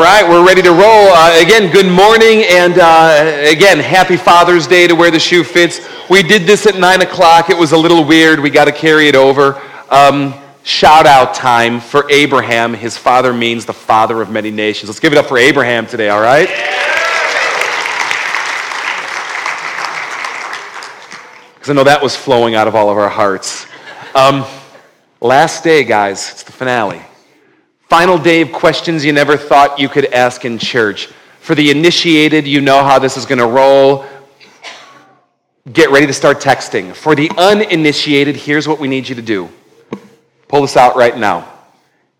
All right, we're ready to roll. Uh, again, good morning, and uh, again, happy Father's Day to where the shoe fits. We did this at 9 o'clock. It was a little weird. We got to carry it over. Um, shout out time for Abraham. His father means the father of many nations. Let's give it up for Abraham today, all right? Because I know that was flowing out of all of our hearts. Um, last day, guys, it's the finale. Final day of questions you never thought you could ask in church. For the initiated, you know how this is going to roll. Get ready to start texting. For the uninitiated, here's what we need you to do pull this out right now.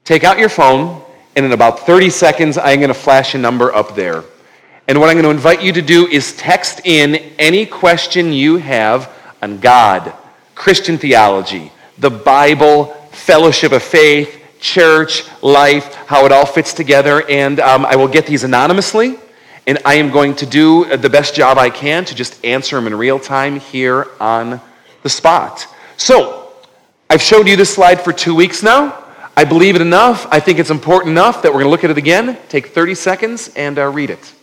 Take out your phone, and in about 30 seconds, I'm going to flash a number up there. And what I'm going to invite you to do is text in any question you have on God, Christian theology, the Bible, fellowship of faith, church, life, how it all fits together. And um, I will get these anonymously, and I am going to do the best job I can to just answer them in real time here on the spot. So, I've showed you this slide for two weeks now. I believe it enough. I think it's important enough that we're going to look at it again, take 30 seconds, and uh, read it.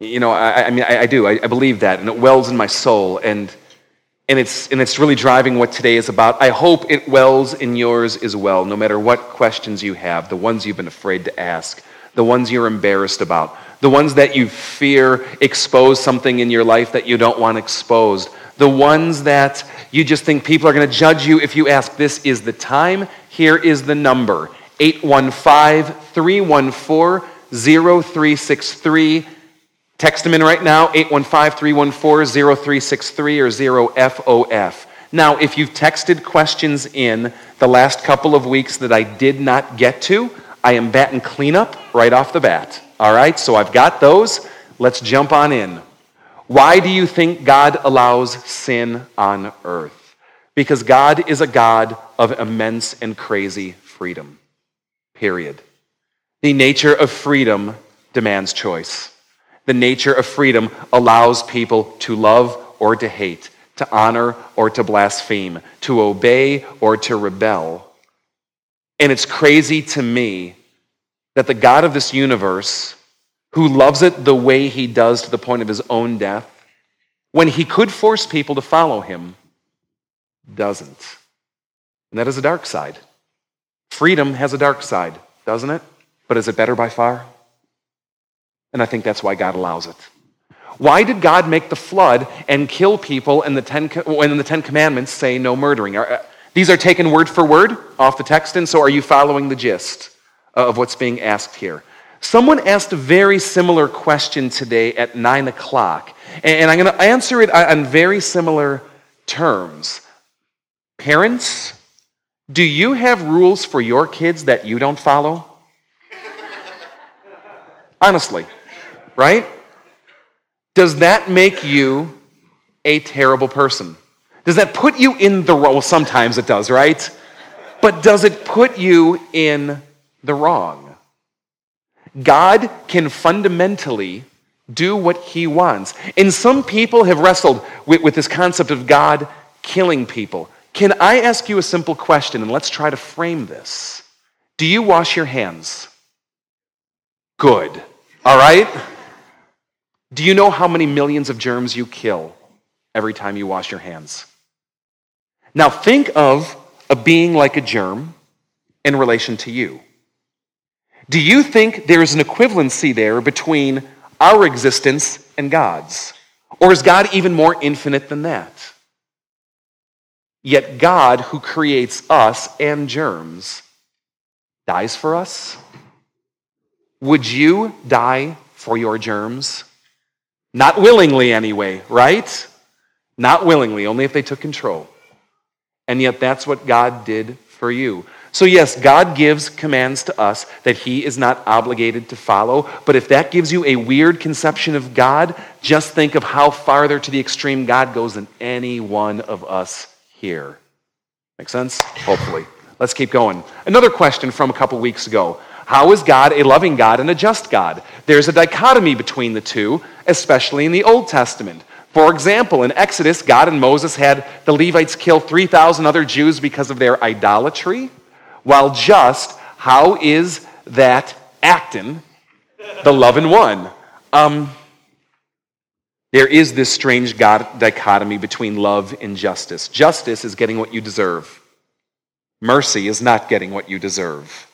You know, I, I mean, I, I do. I, I believe that, and it wells in my soul. And and it's, and it's really driving what today is about. I hope it wells in yours as well, no matter what questions you have, the ones you've been afraid to ask, the ones you're embarrassed about, the ones that you fear expose something in your life that you don't want exposed, the ones that you just think people are going to judge you if you ask. This is the time. Here is the number 815 314 0363. Text them in right now, 815-314-0363 or 0FOF. Now, if you've texted questions in the last couple of weeks that I did not get to, I am batting cleanup right off the bat. All right, so I've got those. Let's jump on in. Why do you think God allows sin on earth? Because God is a God of immense and crazy freedom. Period. The nature of freedom demands choice. The nature of freedom allows people to love or to hate, to honor or to blaspheme, to obey or to rebel. And it's crazy to me that the God of this universe, who loves it the way he does to the point of his own death, when he could force people to follow him, doesn't. And that is a dark side. Freedom has a dark side, doesn't it? But is it better by far? And I think that's why God allows it. Why did God make the flood and kill people and the Ten, when the Ten Commandments say no murdering? Uh, these are taken word for word off the text, and so are you following the gist of what's being asked here? Someone asked a very similar question today at 9 o'clock, and I'm going to answer it on very similar terms. Parents, do you have rules for your kids that you don't follow? Honestly right? Does that make you a terrible person? Does that put you in the wrong? Well, sometimes it does, right? But does it put you in the wrong? God can fundamentally do what he wants. And some people have wrestled with, with, this concept of God killing people. Can I ask you a simple question? And let's try to frame this. Do you wash your hands? Good. All right? Do you know how many millions of germs you kill every time you wash your hands? Now think of a being like a germ in relation to you. Do you think there is an equivalency there between our existence and God's? Or is God even more infinite than that? Yet God, who creates us and germs, dies for us? Would you die for your germs? Not willingly, anyway, right? Not willingly, only if they took control. And yet, that's what God did for you. So, yes, God gives commands to us that He is not obligated to follow. But if that gives you a weird conception of God, just think of how farther to the extreme God goes than any one of us here. Make sense? Hopefully. Let's keep going. Another question from a couple weeks ago how is God a loving God and a just God? There's a dichotomy between the two, especially in the Old Testament. For example, in Exodus, God and Moses had the Levites kill 3,000 other Jews because of their idolatry. While just, how is that acting the loving one. Um, there is this strange God dichotomy between love and justice. Justice is getting what you deserve. Mercy is not getting what you deserve.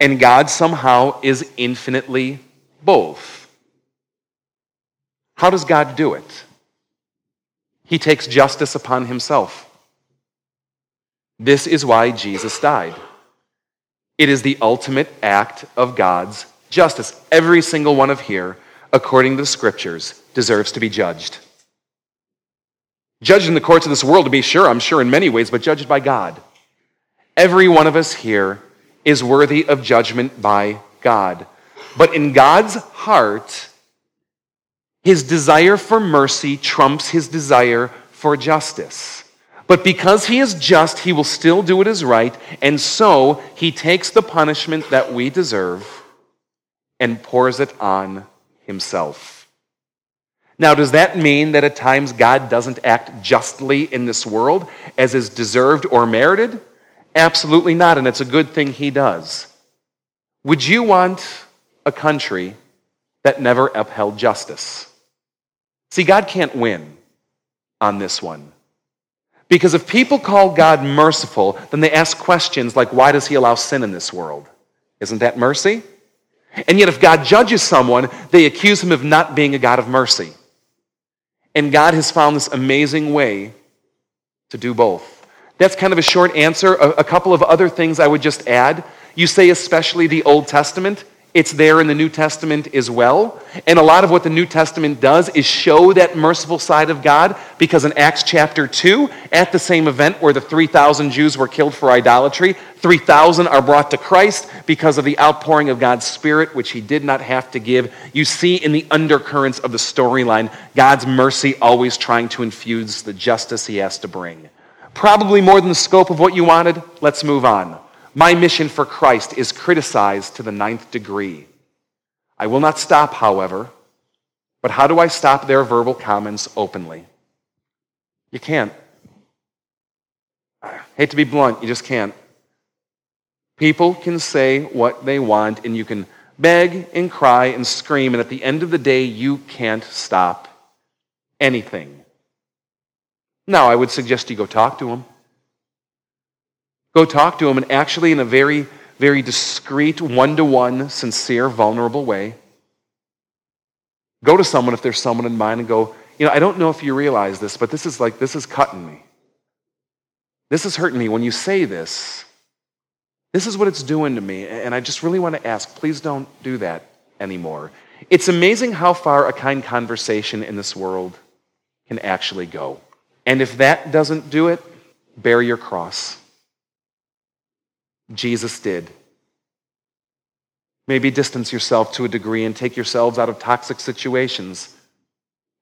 And God somehow is infinitely both. How does God do it? He takes justice upon himself. This is why Jesus died. It is the ultimate act of God's justice. Every single one of here, according to the scriptures, deserves to be judged. Judged in the courts of this world, to be sure, I'm sure in many ways, but judged by God. Every one of us here is worthy of judgment by God. But in God's heart, his desire for mercy trumps his desire for justice. But because he is just, he will still do what is right, and so he takes the punishment that we deserve and pours it on himself. Now, does that mean that at times God doesn't act justly in this world as is deserved or merited? Absolutely not, and it's a good thing he does. Would you want a country that never upheld justice? See, God can't win on this one. Because if people call God merciful, then they ask questions like, why does he allow sin in this world? Isn't that mercy? And yet, if God judges someone, they accuse him of not being a God of mercy. And God has found this amazing way to do both. That's kind of a short answer. A, couple of other things I would just add. You say, especially the Old Testament. It's there in the New Testament as well. And a lot of what the New Testament does is show that merciful side of God because in Acts chapter 2, at the same event where the 3,000 Jews were killed for idolatry, 3,000 are brought to Christ because of the outpouring of God's Spirit, which He did not have to give. You see in the undercurrents of the storyline God's mercy always trying to infuse the justice He has to bring. Probably more than the scope of what you wanted. Let's move on. My mission for Christ is criticized to the ninth degree. I will not stop, however, but how do I stop their verbal comments openly? You can't. I hate to be blunt, you just can't. People can say what they want, and you can beg and cry and scream, and at the end of the day, you can't stop anything. Now, I would suggest you go talk to him. Go talk to him and actually, in a very, very discreet, one to one, sincere, vulnerable way, go to someone if there's someone in mind and go, you know, I don't know if you realize this, but this is like, this is cutting me. This is hurting me. When you say this, this is what it's doing to me. And I just really want to ask, please don't do that anymore. It's amazing how far a kind conversation in this world can actually go. And if that doesn't do it, bear your cross. Jesus did. Maybe distance yourself to a degree and take yourselves out of toxic situations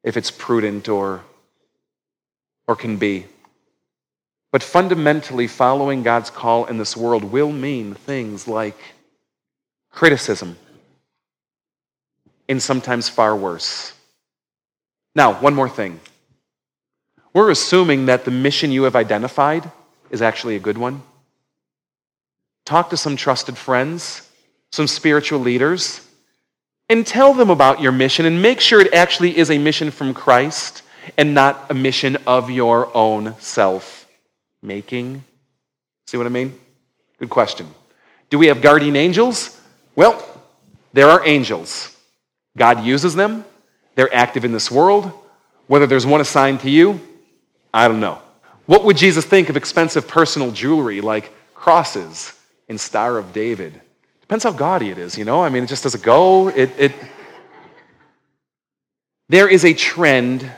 if it's prudent or, or can be. But fundamentally, following God's call in this world will mean things like criticism, and sometimes far worse. Now, one more thing. We're assuming that the mission you have identified is actually a good one. Talk to some trusted friends, some spiritual leaders, and tell them about your mission and make sure it actually is a mission from Christ and not a mission of your own self making. See what I mean? Good question. Do we have guardian angels? Well, there are angels. God uses them, they're active in this world. Whether there's one assigned to you, I don't know. What would Jesus think of expensive personal jewelry like crosses and Star of David. Depends how gaudy it is, you know? I mean, it just doesn't go? It, it... There is a trend,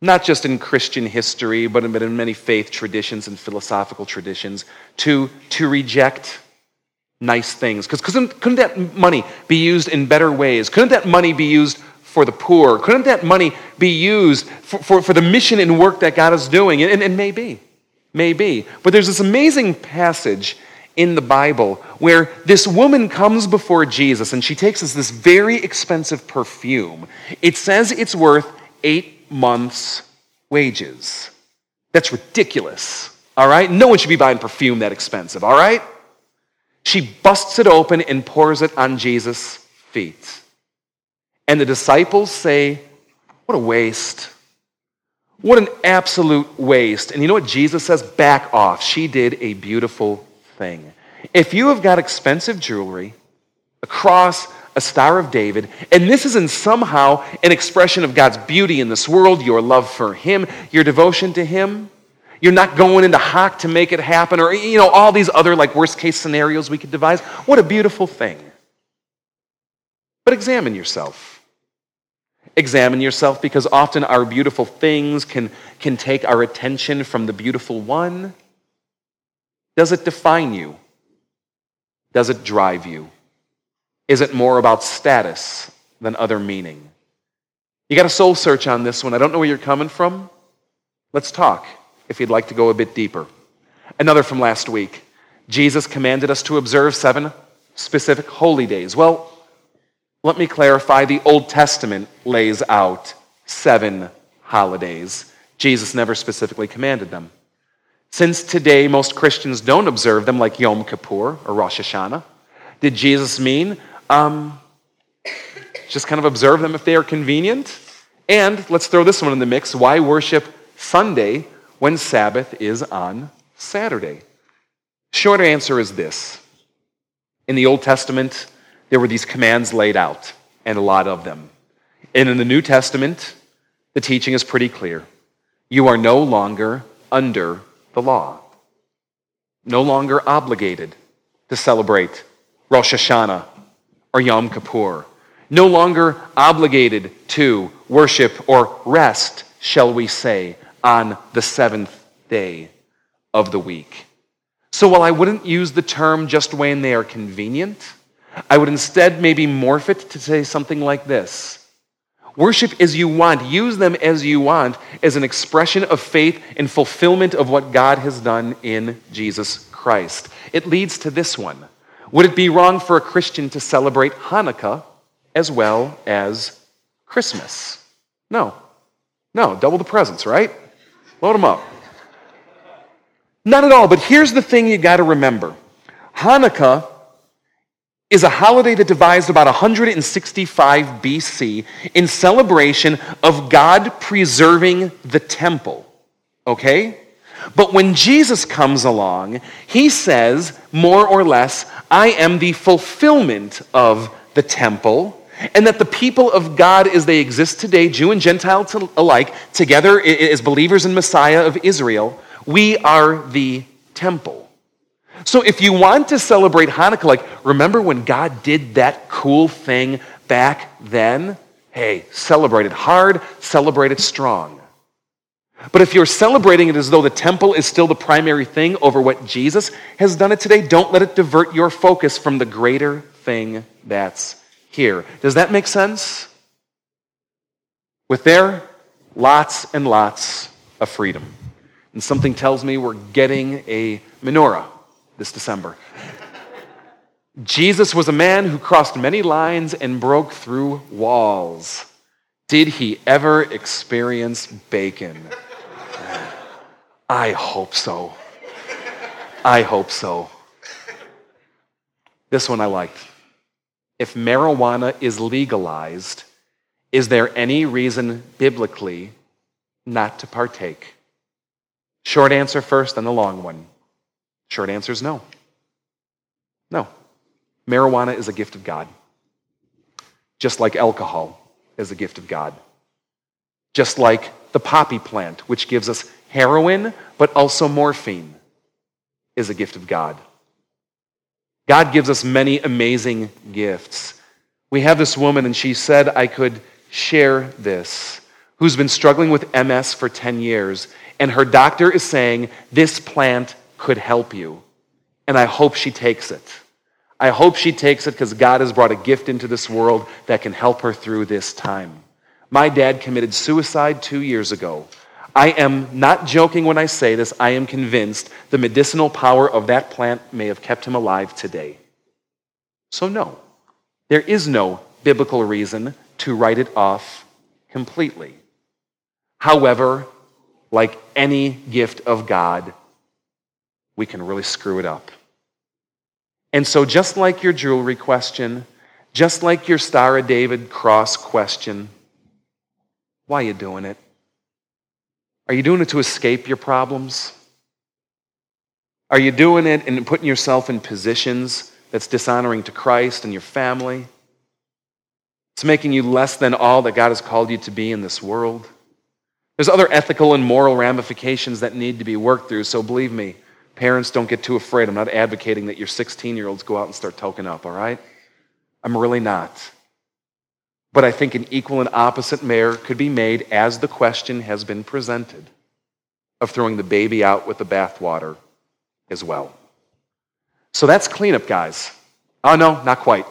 not just in Christian history, but in, many faith traditions and philosophical traditions, to, to reject nice things. Because couldn't, couldn't that money be used in better ways? Couldn't that money be used for the poor? Couldn't that money be used for, for, for the mission and work that God is doing? And, and maybe may be. But there's this amazing passage in the Bible where this woman comes before Jesus and she takes us this very expensive perfume. It says it's worth eight months' wages. That's ridiculous, all right? No one should be buying perfume that expensive, all right? She busts it open and pours it on Jesus' feet. And the disciples say, What a waste. What an absolute waste. And you know what Jesus says? Back off. She did a beautiful thing. If you have got expensive jewelry, a cross, a Star of David, and this isn't somehow an expression of God's beauty in this world, your love for Him, your devotion to Him, you're not going into hock to make it happen, or, you know, all these other like worst case scenarios we could devise. What a beautiful thing. But examine yourself. Examine yourself because often our beautiful things can, can take our attention from the beautiful one. Does it define you? Does it drive you? Is it more about status than other meaning? You got a soul search on this one. I don't know where you're coming from. Let's talk if you'd like to go a bit deeper. Another from last week. Jesus commanded us to observe seven specific holy days. Well, let me clarify the Old Testament lays out seven holidays. Jesus never specifically commanded them. Since today most Christians don't observe them, like Yom Kippur or Rosh Hashanah, did Jesus mean um, just kind of observe them if they are convenient? And let's throw this one in the mix why worship Sunday when Sabbath is on Saturday? Short answer is this In the Old Testament, there were these commands laid out, and a lot of them. And in the New Testament, the teaching is pretty clear. You are no longer under the law, no longer obligated to celebrate Rosh Hashanah or Yom Kippur, no longer obligated to worship or rest, shall we say, on the seventh day of the week. So while I wouldn't use the term just when they are convenient, I would instead maybe morph it to say something like this Worship as you want, use them as you want, as an expression of faith and fulfillment of what God has done in Jesus Christ. It leads to this one Would it be wrong for a Christian to celebrate Hanukkah as well as Christmas? No. No, double the presents, right? Load them up. Not at all, but here's the thing you got to remember Hanukkah is a holiday that devised about 165 BC in celebration of God preserving the temple. Okay? But when Jesus comes along, he says, more or less, I am the fulfillment of the temple, and that the people of God as they exist today, Jew and Gentile alike, together as believers in Messiah of Israel, we are the temple. So if you want to celebrate Hanukkah, like, remember when God did that cool thing back then? Hey, celebrate it hard, celebrate it strong. But if you're celebrating it as though the temple is still the primary thing over what Jesus has done it today, don't let it divert your focus from the greater thing that's here. Does that make sense? With there, lots and lots of freedom. And something tells me we're getting a menorah this December. Jesus was a man who crossed many lines and broke through walls. Did he ever experience bacon? I hope so. I hope so. This one I liked. If marijuana is legalized, is there any reason biblically not to partake? Short answer first, and the long one. Short answer is no. No. Marijuana is a gift of God, just like alcohol is a gift of God, just like the poppy plant, which gives us heroin, but also morphine, is a gift of God. God gives us many amazing gifts. We have this woman, and she said I could share this, who's been struggling with MS for 10 years, and her doctor is saying this plant could help you. And I hope she takes it. I hope she takes it because God has brought a gift into this world that can help her through this time. My dad committed suicide two years ago. I am not joking when I say this. I am convinced the medicinal power of that plant may have kept him alive today. So, no, there is no biblical reason to write it off completely. However, like any gift of God, we can really screw it up. And so, just like your jewelry question, just like your Star of David cross question, why are you doing it? Are you doing it to escape your problems? Are you doing it and putting yourself in positions that's dishonoring to Christ and your family? It's making you less than all that God has called you to be in this world. There's other ethical and moral ramifications that need to be worked through, so believe me, parents, don't get too afraid. I'm not advocating that your 16 year olds go out and start token up, all right? I'm really not. But I think an equal and opposite mayor could be made as the question has been presented of throwing the baby out with the bathwater as well. So that's cleanup, guys. Oh, no, not quite.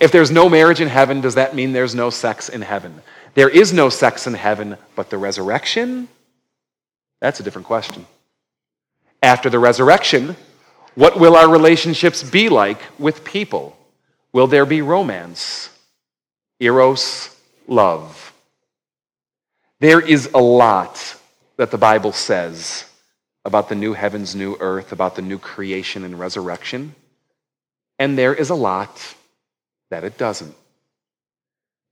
if there's no marriage in heaven, does that mean there's no sex in heaven? There is no sex in heaven, but the resurrection? That's a different question. After the resurrection, what will our relationships be like with people? Will there be romance? Eros, love. There is a lot that the Bible says about the new heavens, new earth, about the new creation and resurrection. And there is a lot that it doesn't.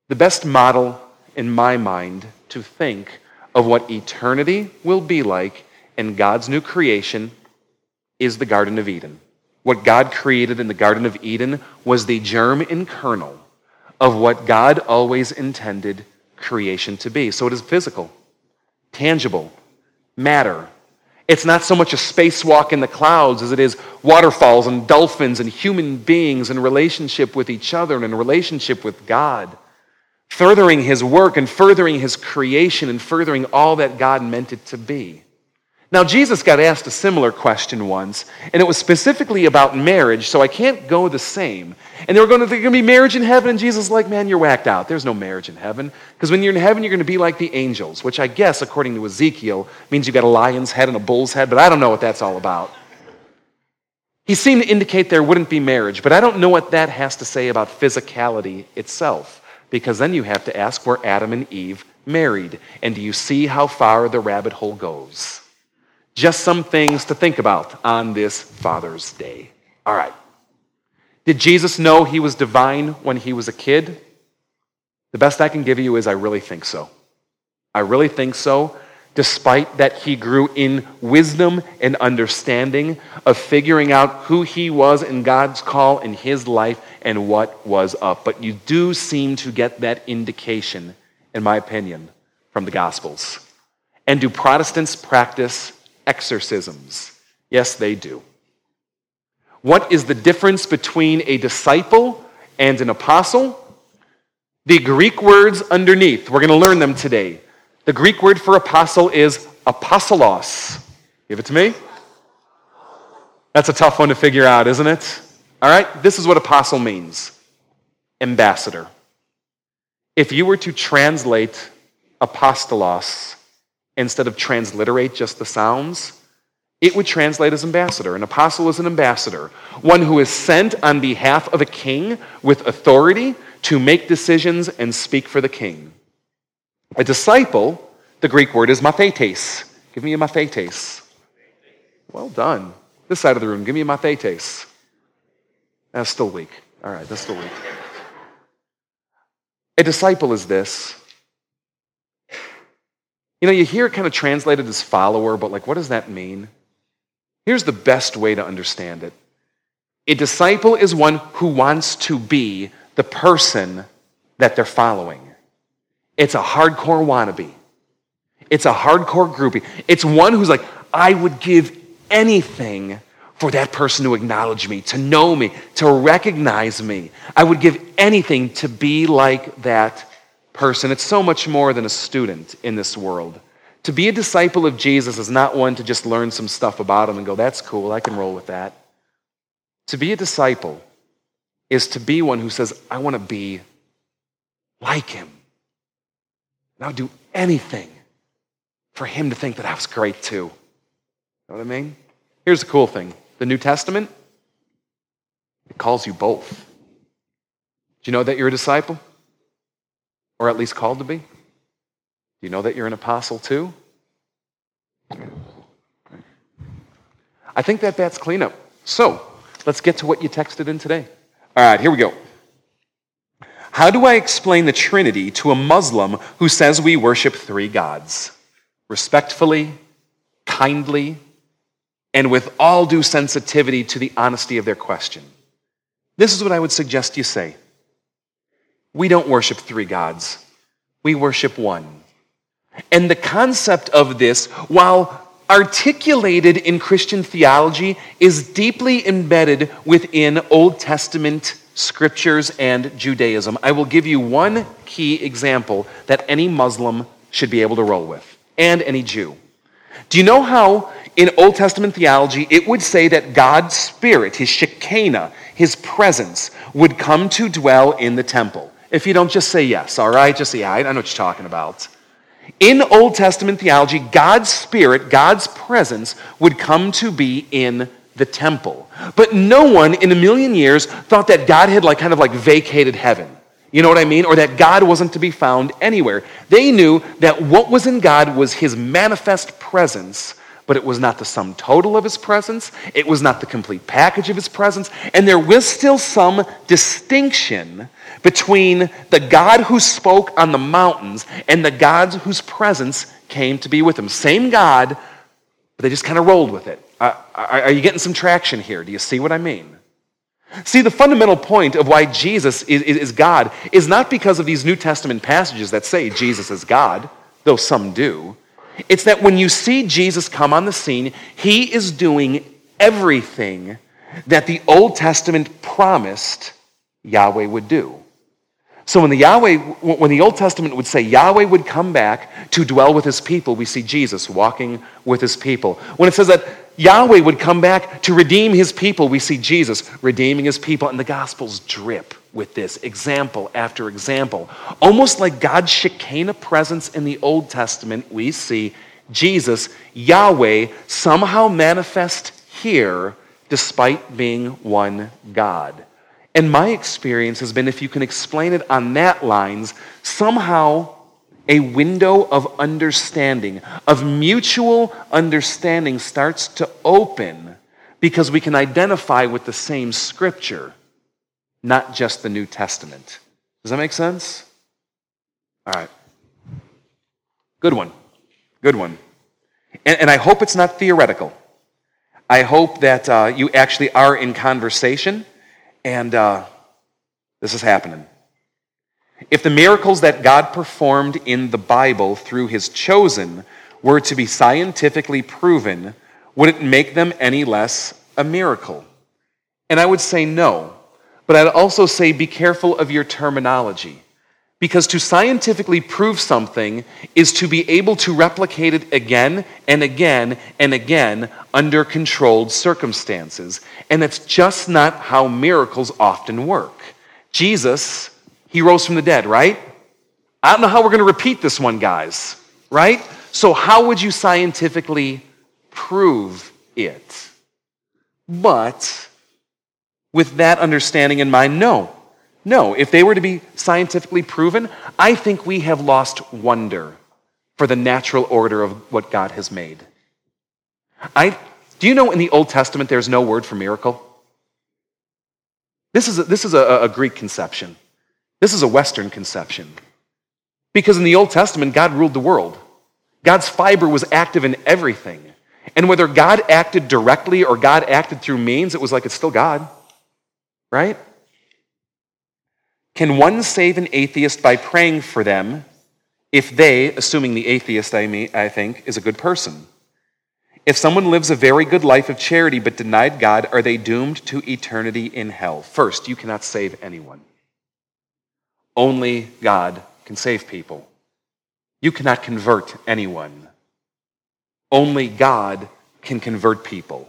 The best model, in my mind, to think of what eternity will be like in God's new creation is the Garden of Eden. What God created in the Garden of Eden was the germ and kernel of what God always intended creation to be. So it is physical, tangible, matter. It's not so much a spacewalk in the clouds as it is waterfalls and dolphins and human beings in relationship with each other and in relationship with God, furthering His work and furthering His creation and furthering all that God meant it to be. Now, Jesus got asked a similar question once, and it was specifically about marriage, so I can't go the same. And they were going to, going to be marriage in heaven, and Jesus was like, man, you're whacked out. There's no marriage in heaven. Because when you're in heaven, you're going to be like the angels, which I guess, according to Ezekiel, means you've got a lion's head and a bull's head, but I don't know what that's all about. He seemed to indicate there wouldn't be marriage, but I don't know what that has to say about physicality itself. Because then you have to ask where Adam and Eve married. And do you see how far the rabbit hole goes? Just some things to think about on this Father's Day. All right. Did Jesus know he was divine when he was a kid? The best I can give you is I really think so. I really think so, despite that he grew in wisdom and understanding of figuring out who he was in God's call in his life and what was up. But you do seem to get that indication, in my opinion, from the Gospels. And do Protestants practice exorcisms? Yes, they do. What is the difference between a disciple and an apostle? The Greek words underneath, we're going to learn them today. The Greek word for apostle is apostolos. Give it to me. That's a tough one to figure out, isn't it? All right, this is what apostle means ambassador. If you were to translate apostolos instead of transliterate just the sounds, it would translate as ambassador. An apostle is an ambassador, one who is sent on behalf of a king with authority to make decisions and speak for the king. A disciple, the Greek word is mathetes. Give me a mathetes. Well done. This side of the room, give me a mathetes. That's still weak. All right, that's still weak. A disciple is this you know, you hear it kind of translated as follower, but like, what does that mean? Here's the best way to understand it a disciple is one who wants to be the person that they're following. It's a hardcore wannabe. It's a hardcore groupie. It's one who's like, I would give anything for that person to acknowledge me, to know me, to recognize me. I would give anything to be like that person. It's so much more than a student in this world. To be a disciple of Jesus is not one to just learn some stuff about him and go, that's cool, I can roll with that. To be a disciple is to be one who says, I want to be like him. And I'll do anything for him to think that I was great too. Know what I mean? Here's the cool thing the New Testament, it calls you both. Do you know that you're a disciple? Or at least called to be? Do you know that you're an apostle too? I think that that's cleanup. So, let's get to what you texted in today. All right, here we go. How do I explain the Trinity to a Muslim who says we worship three gods? Respectfully, kindly, and with all due sensitivity to the honesty of their question. This is what I would suggest you say. We don't worship three gods, we worship one. And the concept of this, while articulated in Christian theology, is deeply embedded within Old Testament scriptures and Judaism. I will give you one key example that any Muslim should be able to roll with, and any Jew. Do you know how in Old Testament theology it would say that God's Spirit, His Shekinah, His presence, would come to dwell in the temple? If you don't just say yes, all right? Just say, yeah, I know what you're talking about. In Old Testament theology, God's Spirit, God's presence would come to be in the temple. But no one in a million years thought that God had like kind of like vacated heaven. You know what I mean? Or that God wasn't to be found anywhere. They knew that what was in God was his manifest presence, but it was not the sum total of his presence. It was not the complete package of his presence. And there was still some distinction between the God who spoke on the mountains and the gods whose presence came to be with him. Same God, but they just kind of rolled with it. Uh, are you getting some traction here? Do you see what I mean? See, the fundamental point of why Jesus is, is, God is not because of these New Testament passages that say Jesus is God, though some do. It's that when you see Jesus come on the scene, he is doing everything that the Old Testament promised Yahweh would do. So when the Yahweh, when the Old Testament would say Yahweh would come back to dwell with his people, we see Jesus walking with his people. When it says that Yahweh would come back to redeem his people, we see Jesus redeeming his people, and the Gospels drip with this example after example. Almost like God's Shekinah presence in the Old Testament, we see Jesus, Yahweh, somehow manifest here despite being one God. And my experience has been if you can explain it on that lines, somehow a window of understanding, of mutual understanding starts to open because we can identify with the same scripture, not just the New Testament. Does that make sense? All right. Good one. Good one. And, and I hope it's not theoretical. I hope that uh, you actually are in conversation and uh, this is happening. If the miracles that God performed in the Bible through his chosen were to be scientifically proven, would it make them any less a miracle? And I would say no. But I'd also say be careful of your terminology. Because to scientifically prove something is to be able to replicate it again and again and again under controlled circumstances. And that's just not how miracles often work. Jesus, he rose from the dead, right? I don't know how we're going to repeat this one, guys, right? So, how would you scientifically prove it? But with that understanding in mind, no. No, if they were to be scientifically proven, I think we have lost wonder for the natural order of what God has made. I, do you know in the Old Testament there's no word for miracle? This is a, this is a, a Greek conception. This is a Western conception. Because in the Old Testament, God ruled the world. God's fiber was active in everything. And whether God acted directly or God acted through means, it was like it's still God. Right? Can one save an atheist by praying for them if they, assuming the atheist, I, mean, I think, is a good person? If someone lives a very good life of charity but denied God, are they doomed to eternity in hell? First, you cannot save anyone. Only God can save people. You cannot convert anyone. Only God can convert people.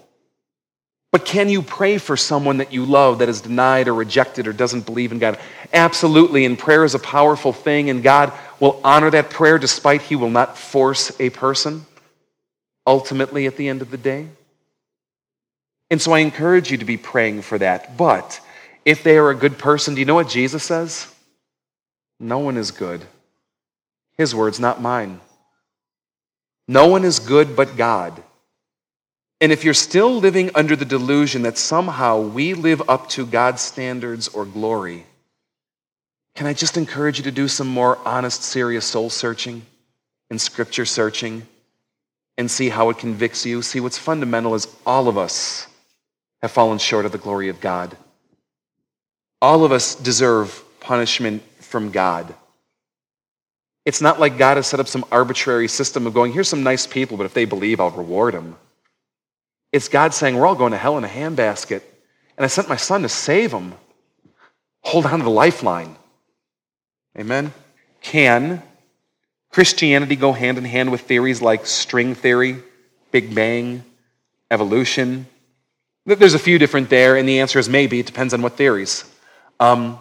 But can you pray for someone that you love that is denied or rejected or doesn't believe in God? Absolutely. And prayer is a powerful thing, and God will honor that prayer despite He will not force a person ultimately at the end of the day. And so I encourage you to be praying for that. But if they are a good person, do you know what Jesus says? No one is good. His words, not mine. No one is good but God. And if you're still living under the delusion that somehow we live up to God's standards or glory, can I just encourage you to do some more honest, serious soul searching and scripture searching and see how it convicts you? See, what's fundamental is all of us have fallen short of the glory of God. All of us deserve punishment from God. It's not like God has set up some arbitrary system of going, here's some nice people, but if they believe, I'll reward them. It's God saying, We're all going to hell in a handbasket. And I sent my son to save them. Hold on to the lifeline. Amen? Can Christianity go hand in hand with theories like string theory, Big Bang, evolution? There's a few different there, and the answer is maybe. It depends on what theories. Um,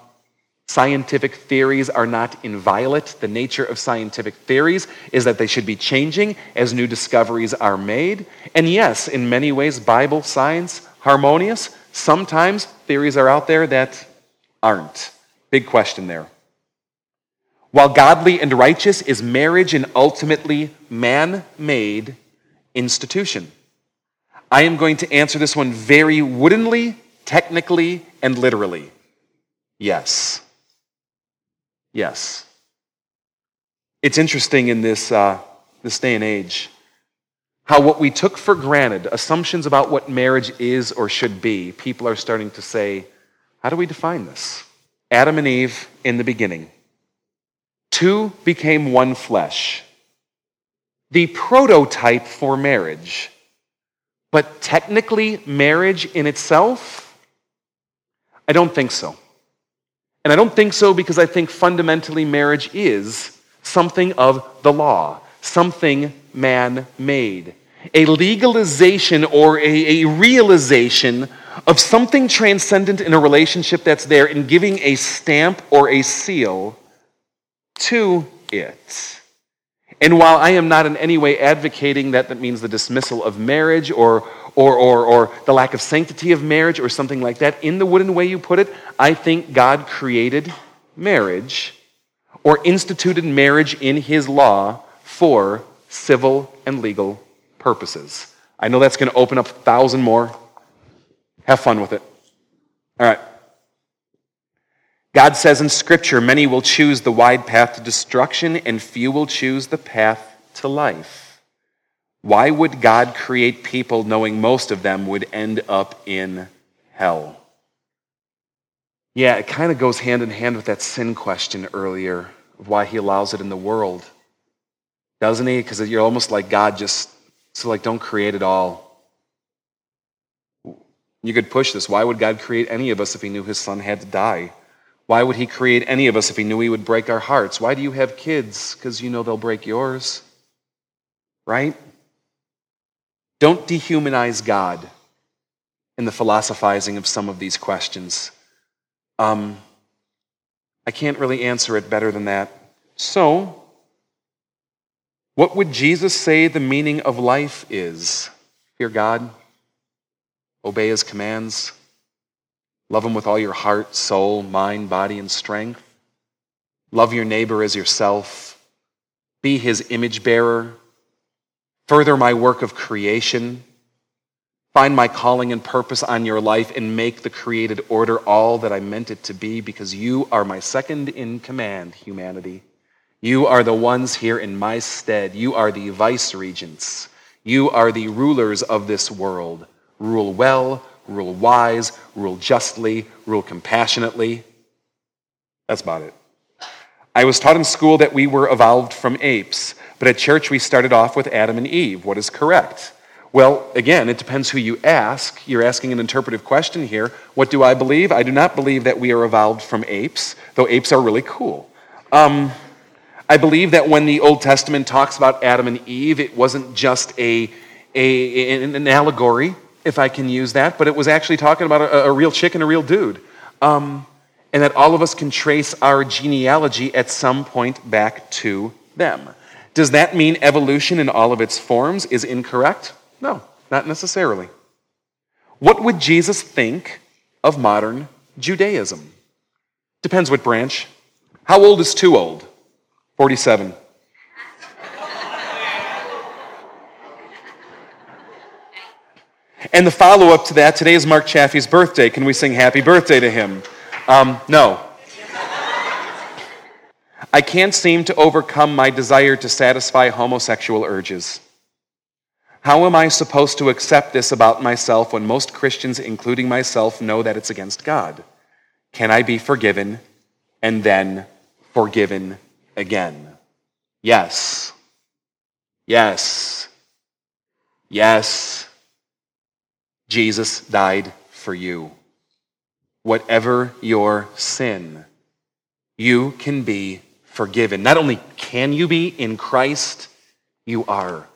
Scientific theories are not inviolate. The nature of scientific theories is that they should be changing as new discoveries are made. And yes, in many ways, Bible science, harmonious. Sometimes theories are out there that aren't. Big question there. While godly and righteous is marriage an ultimately man made institution? I am going to answer this one very woodenly, technically, and literally. Yes. Yes. It's interesting in this, uh, this day and age how what we took for granted, assumptions about what marriage is or should be, people are starting to say, how do we define this? Adam and Eve in the beginning. Two became one flesh. The prototype for marriage. But technically, marriage in itself? I don't think so. And I don't think so because I think fundamentally marriage is something of the law, something man made. A legalization or a, a, realization of something transcendent in a relationship that's there and giving a stamp or a seal to it. And while I am not in any way advocating that that means the dismissal of marriage or, or, or, or the lack of sanctity of marriage or something like that, in the wooden way you put it, I think God created marriage or instituted marriage in his law for civil and legal purposes. I know that's going to open up a thousand more. Have fun with it. All right. God says in Scripture, many will choose the wide path to destruction, and few will choose the path to life. Why would God create people knowing most of them would end up in hell? Yeah, it kind of goes hand in hand with that sin question earlier of why he allows it in the world. Doesn't he? Because you're almost like God just, so like, don't create it all. You could push this. Why would God create any of us if he knew his son had to die? Why would he create any of us if he knew he would break our hearts? Why do you have kids? Because you know they'll break yours. Right? Don't dehumanize God in the philosophizing of some of these questions. Um, I can't really answer it better than that. So, what would Jesus say the meaning of life is? Fear God, obey his commands, Love him with all your heart, soul, mind, body, and strength. Love your neighbor as yourself. Be his image bearer. Further my work of creation. Find my calling and purpose on your life and make the created order all that I meant it to be because you are my second in command, humanity. You are the ones here in my stead. You are the vice regents. You are the rulers of this world. Rule well, rule wise, rule justly, rule compassionately. That's about it. I was taught in school that we were evolved from apes, but at church we started off with Adam and Eve. What is correct? Well, again, it depends who you ask. You're asking an interpretive question here. What do I believe? I do not believe that we are evolved from apes, though apes are really cool. Um, I believe that when the Old Testament talks about Adam and Eve, it wasn't just a, a an allegory if I can use that, but it was actually talking about a, a real chick and a real dude. Um, and that all of us can trace our genealogy at some point back to them. Does that mean evolution in all of its forms is incorrect? No, not necessarily. What would Jesus think of modern Judaism? Depends what branch. How old is too old? 47. And the follow up to that today is Mark Chaffee's birthday. Can we sing happy birthday to him? Um, no. I can't seem to overcome my desire to satisfy homosexual urges. How am I supposed to accept this about myself when most Christians, including myself, know that it's against God? Can I be forgiven and then forgiven again? Yes. Yes. Yes. Jesus died for you. Whatever your sin, you can be forgiven. Not only can you be in Christ, you are.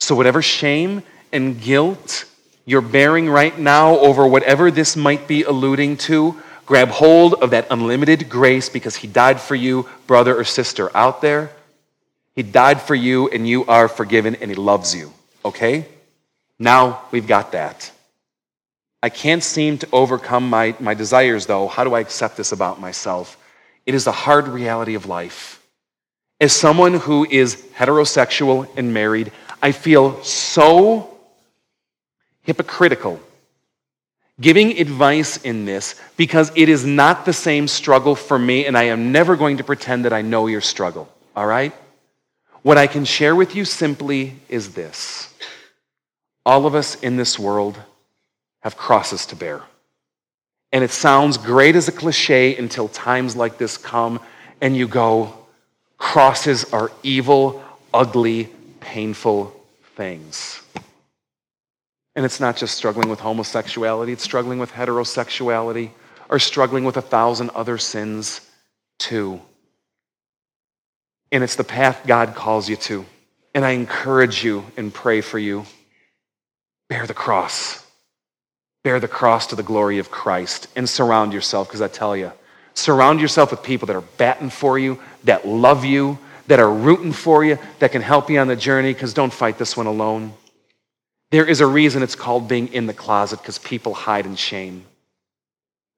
So, whatever shame and guilt you're bearing right now over whatever this might be alluding to, grab hold of that unlimited grace because He died for you, brother or sister out there. He died for you and you are forgiven and He loves you. Okay? Now we've got that. I can't seem to overcome my, my desires, though. How do I accept this about myself? It is the hard reality of life. As someone who is heterosexual and married, I feel so hypocritical giving advice in this because it is not the same struggle for me, and I am never going to pretend that I know your struggle, all right? What I can share with you simply is this all of us in this world have crosses to bear. And it sounds great as a cliche until times like this come and you go, crosses are evil, ugly, painful things. And it's not just struggling with homosexuality, it's struggling with heterosexuality or struggling with a thousand other sins too. And it's the path God calls you to. And I encourage you and pray for you. Bear the cross. Bear the cross to the glory of Christ and surround yourself, because I tell you, surround yourself with people that are batting for you, that love you, that are rooting for you, that can help you on the journey, because don't fight this one alone. There is a reason it's called being in the closet because people hide in shame.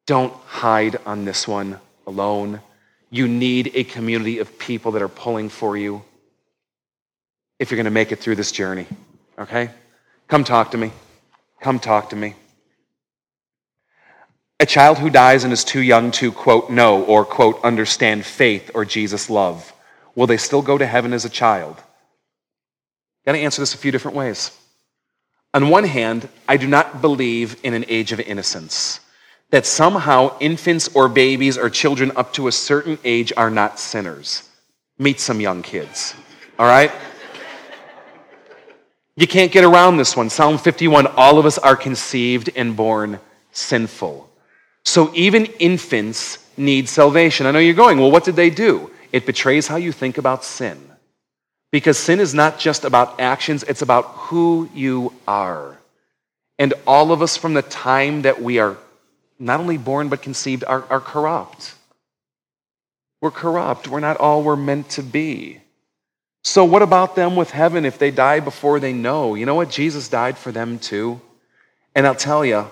Don't hide on this one alone. You need a community of people that are pulling for you if you're going to make it through this journey. Okay? Come talk to me. Come talk to me. A child who dies and is too young to, quote, know or, quote, understand faith or Jesus' love, will they still go to heaven as a child? Got to answer this a few different ways. On one hand, I do not believe in an age of innocence, that somehow infants or babies or children up to a certain age are not sinners. Meet some young kids, all right? You can't get around this one. Psalm 51 all of us are conceived and born sinful. So even infants need salvation. I know you're going, well, what did they do? It betrays how you think about sin. Because sin is not just about actions, it's about who you are. And all of us from the time that we are not only born but conceived are, are corrupt. We're corrupt. We're not all we're meant to be. So, what about them with heaven if they die before they know? You know what? Jesus died for them too. And I'll tell you,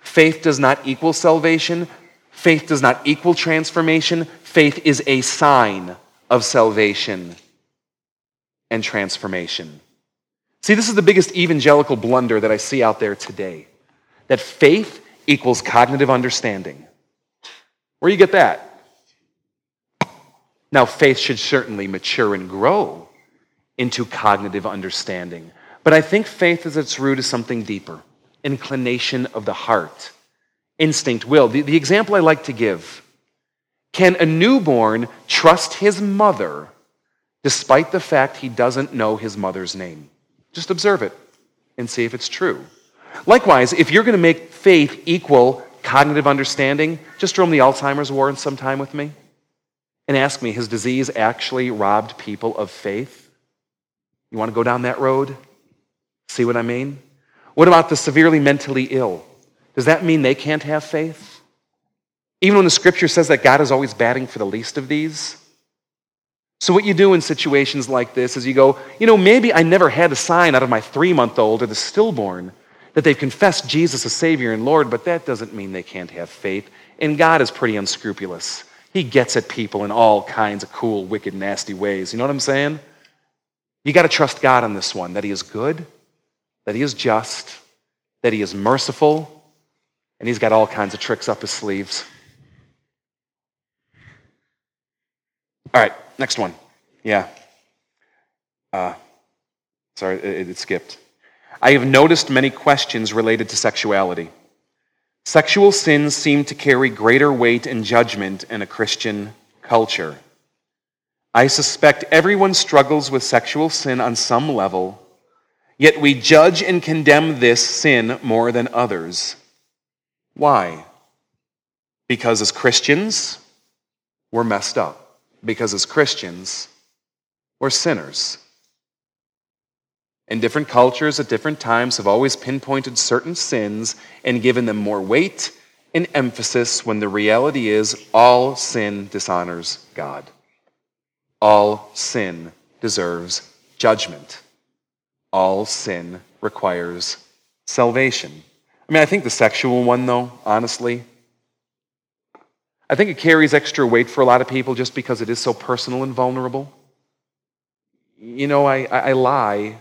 faith does not equal salvation, faith does not equal transformation. Faith is a sign of salvation and transformation. See, this is the biggest evangelical blunder that I see out there today that faith equals cognitive understanding. Where do you get that? Now, faith should certainly mature and grow into cognitive understanding. But I think faith at its root is something deeper inclination of the heart, instinct, will. The, the example I like to give can a newborn trust his mother despite the fact he doesn't know his mother's name. Just observe it and see if it's true. Likewise, if you're going to make faith equal cognitive understanding, just roam the Alzheimer's ward sometime with me and ask me, has disease actually robbed people of faith? You want to go down that road? See what I mean? What about the severely mentally ill? Does that mean they can't have faith? Even when the scripture says that God is always batting for the least of these? So, what you do in situations like this is you go, you know, maybe I never had a sign out of my three month old or the stillborn that they've confessed Jesus as Savior and Lord, but that doesn't mean they can't have faith. And God is pretty unscrupulous. He gets at people in all kinds of cool, wicked, nasty ways. You know what I'm saying? You got to trust God on this one that He is good, that He is just, that he is merciful, and he's got all kinds of tricks up his sleeves. All right, next one. Yeah. Uh, sorry, it, it skipped. I have noticed many questions related to sexuality. Sexual sins seem to carry greater weight and judgment in a Christian culture. I suspect everyone struggles with sexual sin on some level, yet we judge and condemn this sin more than others. Why? Because as Christians, we're messed up. Because as Christians, we're sinners. And different cultures at different times have always pinpointed certain sins and given them more weight and emphasis when the reality is all sin dishonors God. All sin deserves judgment. All sin requires salvation. I mean, I think the sexual one, though, honestly, I think it carries extra weight for a lot of people just because it is so personal and vulnerable. You know, I, I, I lie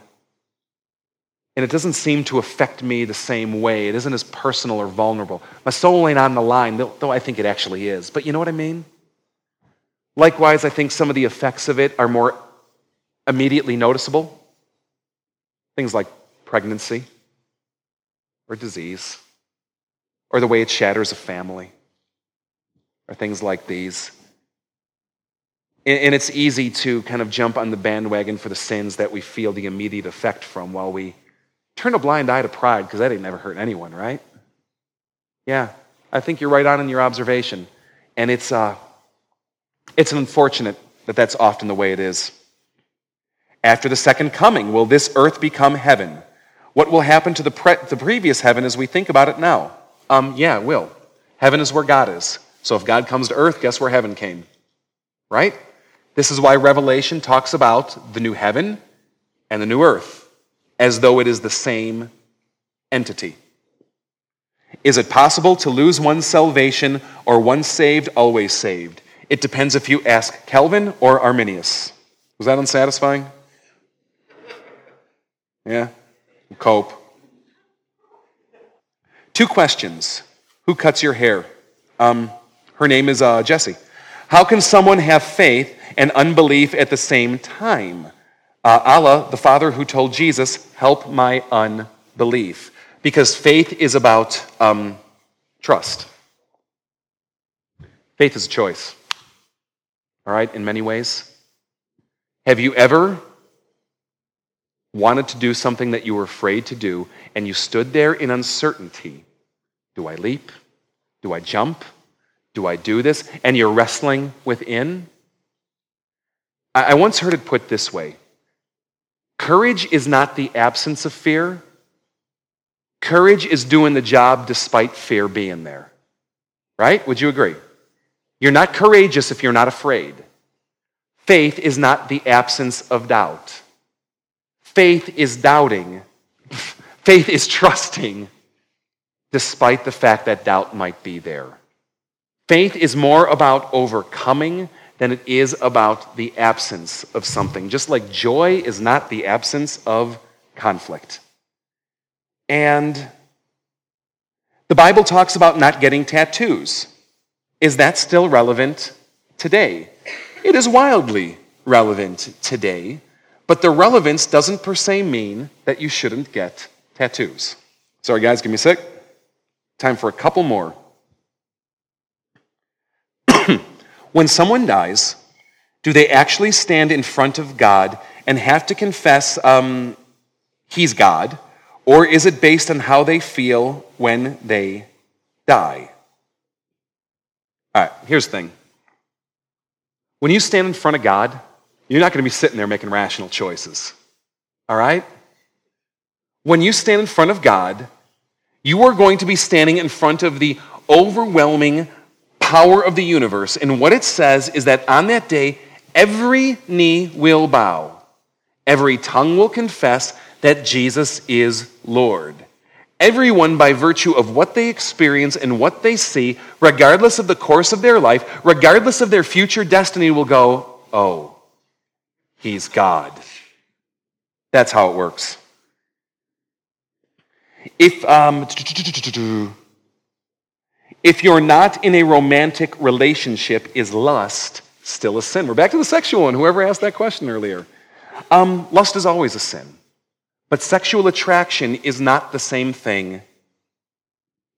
and it doesn't seem to affect me the same way. It isn't as personal or vulnerable. My soul ain't on the line, though I think it actually is. But you know what I mean? Likewise, I think some of the effects of it are more immediately noticeable. Things like pregnancy or disease or the way it shatters a family or things like these. And it's easy to kind of jump on the bandwagon for the sins that we feel the immediate effect from while we Turn a blind eye to pride because that ain't never hurt anyone, right? Yeah, I think you're right on in your observation. And it's, uh, it's unfortunate that that's often the way it is. After the second coming, will this earth become heaven? What will happen to the, pre- the previous heaven as we think about it now? Um, yeah, it will. Heaven is where God is. So if God comes to earth, guess where heaven came? Right? This is why Revelation talks about the new heaven and the new earth as though it is the same entity. Is it possible to lose one's salvation or once saved, always saved? It depends if you ask Calvin or Arminius. Was that unsatisfying? Yeah? Cope. Two questions. Who cuts your hair? Um, her name is uh, Jessie. How can someone have faith and unbelief at the same time? Uh, Allah, the Father who told Jesus, help my unbelief. Because faith is about um, trust. Faith is a choice, all right, in many ways. Have you ever wanted to do something that you were afraid to do and you stood there in uncertainty? Do I leap? Do I jump? Do I do this? And you're wrestling within? I once heard it put this way Courage is not the absence of fear. Courage is doing the job despite fear being there. Right? Would you agree? You're not courageous if you're not afraid. Faith is not the absence of doubt. Faith is doubting. Faith is trusting despite the fact that doubt might be there. Faith is more about overcoming than it is about the absence of something. Just like joy is not the absence of conflict. And the Bible talks about not getting tattoos. Is that still relevant today? It is wildly relevant today, but the relevance doesn't per se mean that you shouldn't get tattoos. Sorry, guys, give me a sec. Time for a couple more. When someone dies, do they actually stand in front of God and have to confess um, He's God? Or is it based on how they feel when they die? All right, here's the thing. When you stand in front of God, you're not going to be sitting there making rational choices. All right? When you stand in front of God, you are going to be standing in front of the overwhelming power of the universe. And what it says is that on that day, every knee will bow, every tongue will confess that Jesus is Lord. Everyone, by virtue of what they experience and what they see, regardless of the course of their life, regardless of their future destiny, will go, Oh, he's God. That's how it works. If, um, if you're not in a romantic relationship, is lust still a sin? We're back to the sexual one, whoever asked that question earlier. Um, lust is always a sin. But sexual attraction is not the same thing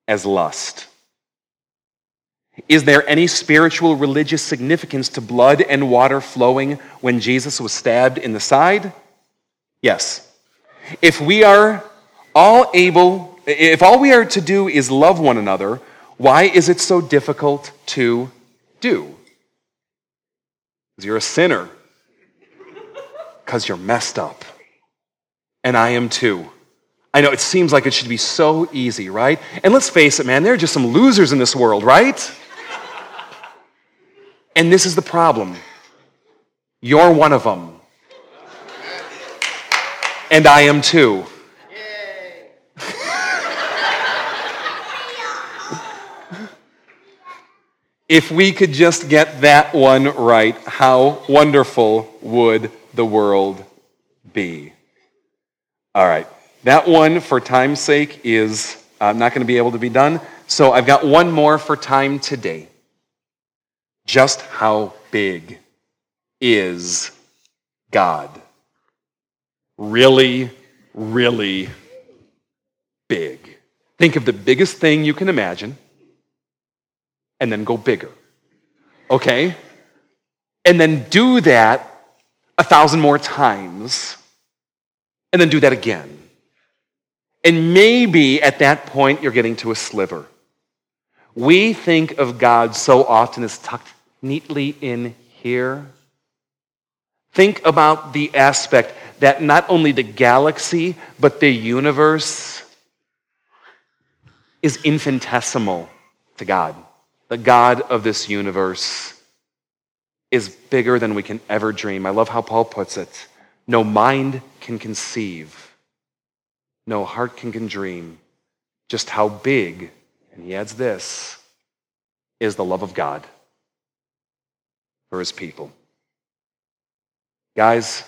as lust. Is there any spiritual religious significance to blood and water flowing when Jesus was stabbed in the side? Yes. If we are all able, if all we are to do is love one another, why is it so difficult to do? Because you're a sinner. Because you're messed up. And I am too. I know it seems like it should be so easy, right? And let's face it, man, there are just some losers in this world, right? And this is the problem. You're one of them. And I am too. if we could just get that one right, how wonderful would the world be? All right. That one, for time's sake, is uh, not going to be able to be done. So I've got one more for time today. Just how big is God? Really, really big. Think of the biggest thing you can imagine and then go bigger. Okay? And then do that a thousand more times and then do that again. And maybe at that point you're getting to a sliver. We think of God so often as tucked neatly in here. Think about the aspect that not only the galaxy, but the universe is infinitesimal to God. The God of this universe is bigger than we can ever dream. I love how Paul puts it. No mind can conceive, no heart can, can dream just how big, and he adds this, is the love of God for his people. Guys,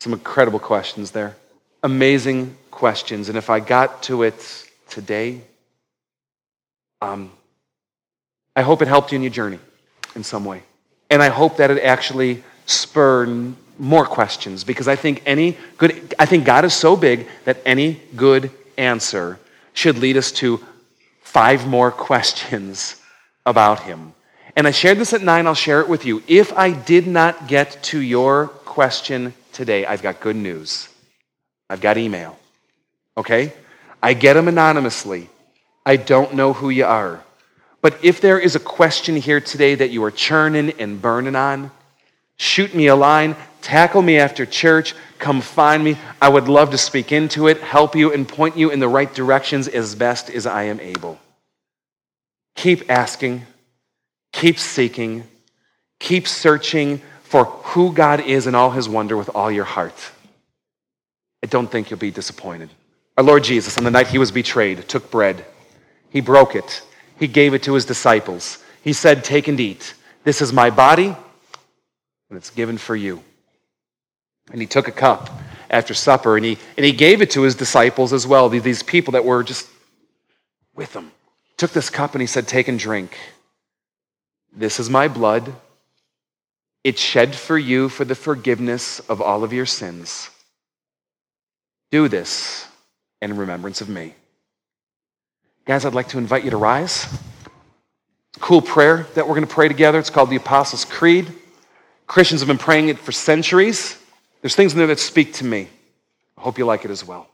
some incredible questions there. Amazing questions. And if I got to it today, um, I hope it helped you in your journey in some way. And I hope that it actually spurred more questions because I think any good, I think God is so big that any good answer should lead us to five more questions about Him. And I shared this at nine, I'll share it with you. If I did not get to your question today, I've got good news. I've got email. Okay? I get them anonymously. I don't know who you are. But if there is a question here today that you are churning and burning on, shoot me a line, tackle me after church, come find me. I would love to speak into it, help you, and point you in the right directions as best as I am able. Keep asking, keep seeking, keep searching for who God is in all his wonder with all your heart. I don't think you'll be disappointed. Our Lord Jesus, on the night he was betrayed, took bread. He broke it he gave it to his disciples. He said, Take and eat. This is my body, and it's given for you. And he took a cup after supper, and he, and he gave it to his disciples as well, these people that were just with him. Took this cup and he said, Take and drink. This is my blood. It's shed for you for the forgiveness of all of your sins. Do this in remembrance of me. Guys, I'd like to invite you to rise. Cool prayer that we're going to pray together. It's called the Apostles' Creed. Christians have been praying it for centuries. There's things in there that speak to me. I hope you like it as well.